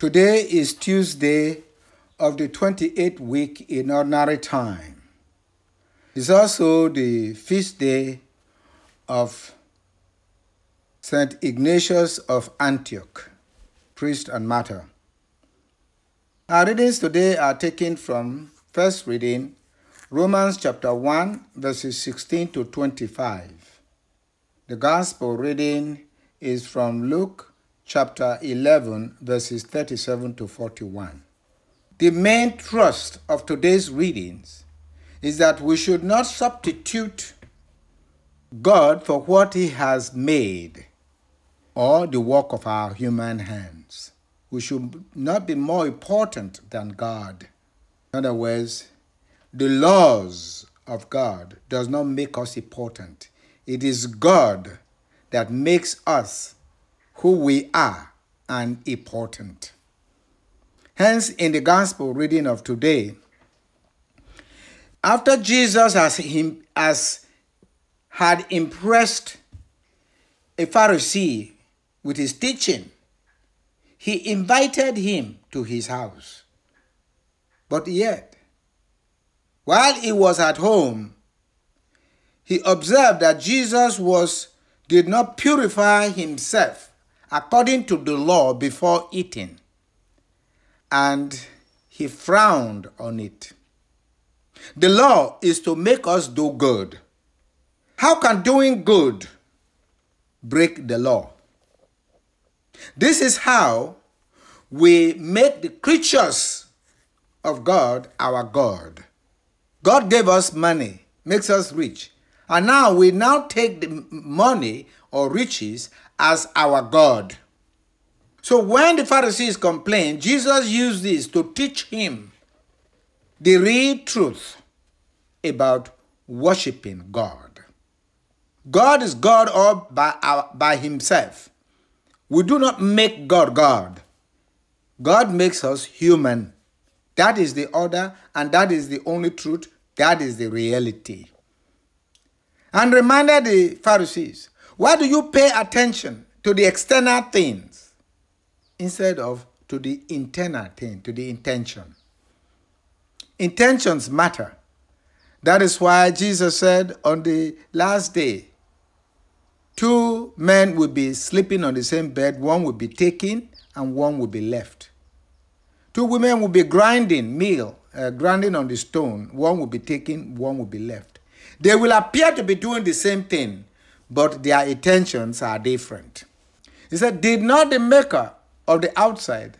Today is Tuesday of the 28th week in ordinary time. It's also the feast day of St. Ignatius of Antioch, priest and martyr. Our readings today are taken from first reading Romans chapter 1 verses 16 to 25. The gospel reading is from Luke chapter 11 verses 37 to 41. The main thrust of today's readings is that we should not substitute God for what he has made or the work of our human hands. We should not be more important than God. In other words, the laws of God does not make us important. It is God that makes us who we are and important. Hence, in the gospel reading of today, after Jesus has, him, has had impressed a Pharisee with his teaching, he invited him to his house. But yet, while he was at home, he observed that Jesus was did not purify himself according to the law before eating, and he frowned on it. The law is to make us do good. How can doing good break the law? This is how we make the creatures of God our God. God gave us money, makes us rich. And now we now take the money or riches as our God. So when the Pharisees complained, Jesus used this to teach him the real truth about worshiping God. God is God all by, our, by himself. We do not make God God. God makes us human. That is the order, and that is the only truth. That is the reality. And reminded the Pharisees, why do you pay attention to the external things instead of to the internal thing, to the intention? Intentions matter. That is why Jesus said on the last day, two men will be sleeping on the same bed, one will be taken and one will be left. Two women will be grinding meal, uh, grinding on the stone, one will be taken, one will be left. They will appear to be doing the same thing, but their intentions are different. He said, Did not the maker of the outside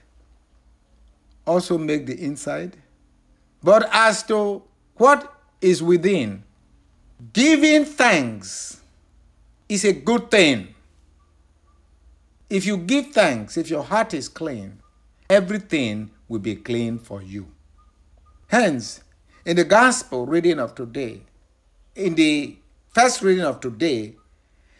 also make the inside? But as to what is within, giving thanks is a good thing. If you give thanks, if your heart is clean, everything will be clean for you. Hence, in the gospel reading of today, in the first reading of today,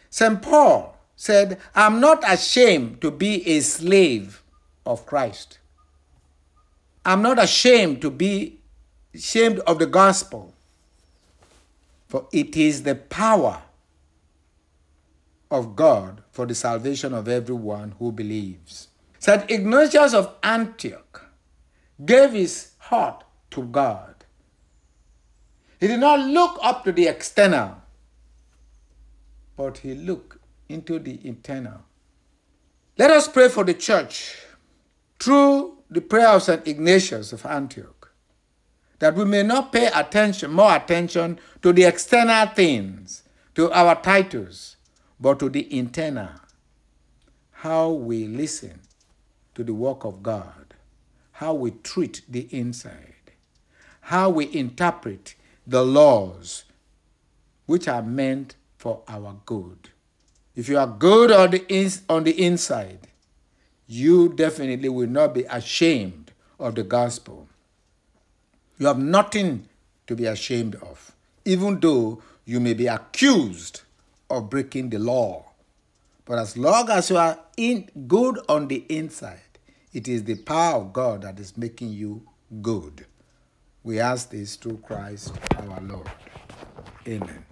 St. Paul said, I'm not ashamed to be a slave of Christ. I'm not ashamed to be ashamed of the gospel, for it is the power of God for the salvation of everyone who believes. St. Ignatius of Antioch gave his heart to God. He did not look up to the external, but he looked into the internal. Let us pray for the church through the prayer of St. Ignatius of Antioch, that we may not pay attention, more attention to the external things, to our titles, but to the internal. How we listen to the work of God, how we treat the inside, how we interpret the laws which are meant for our good. If you are good on the, ins- on the inside, you definitely will not be ashamed of the gospel. You have nothing to be ashamed of, even though you may be accused of breaking the law. But as long as you are in good on the inside, it is the power of God that is making you good. We ask this through Christ our Lord. Amen.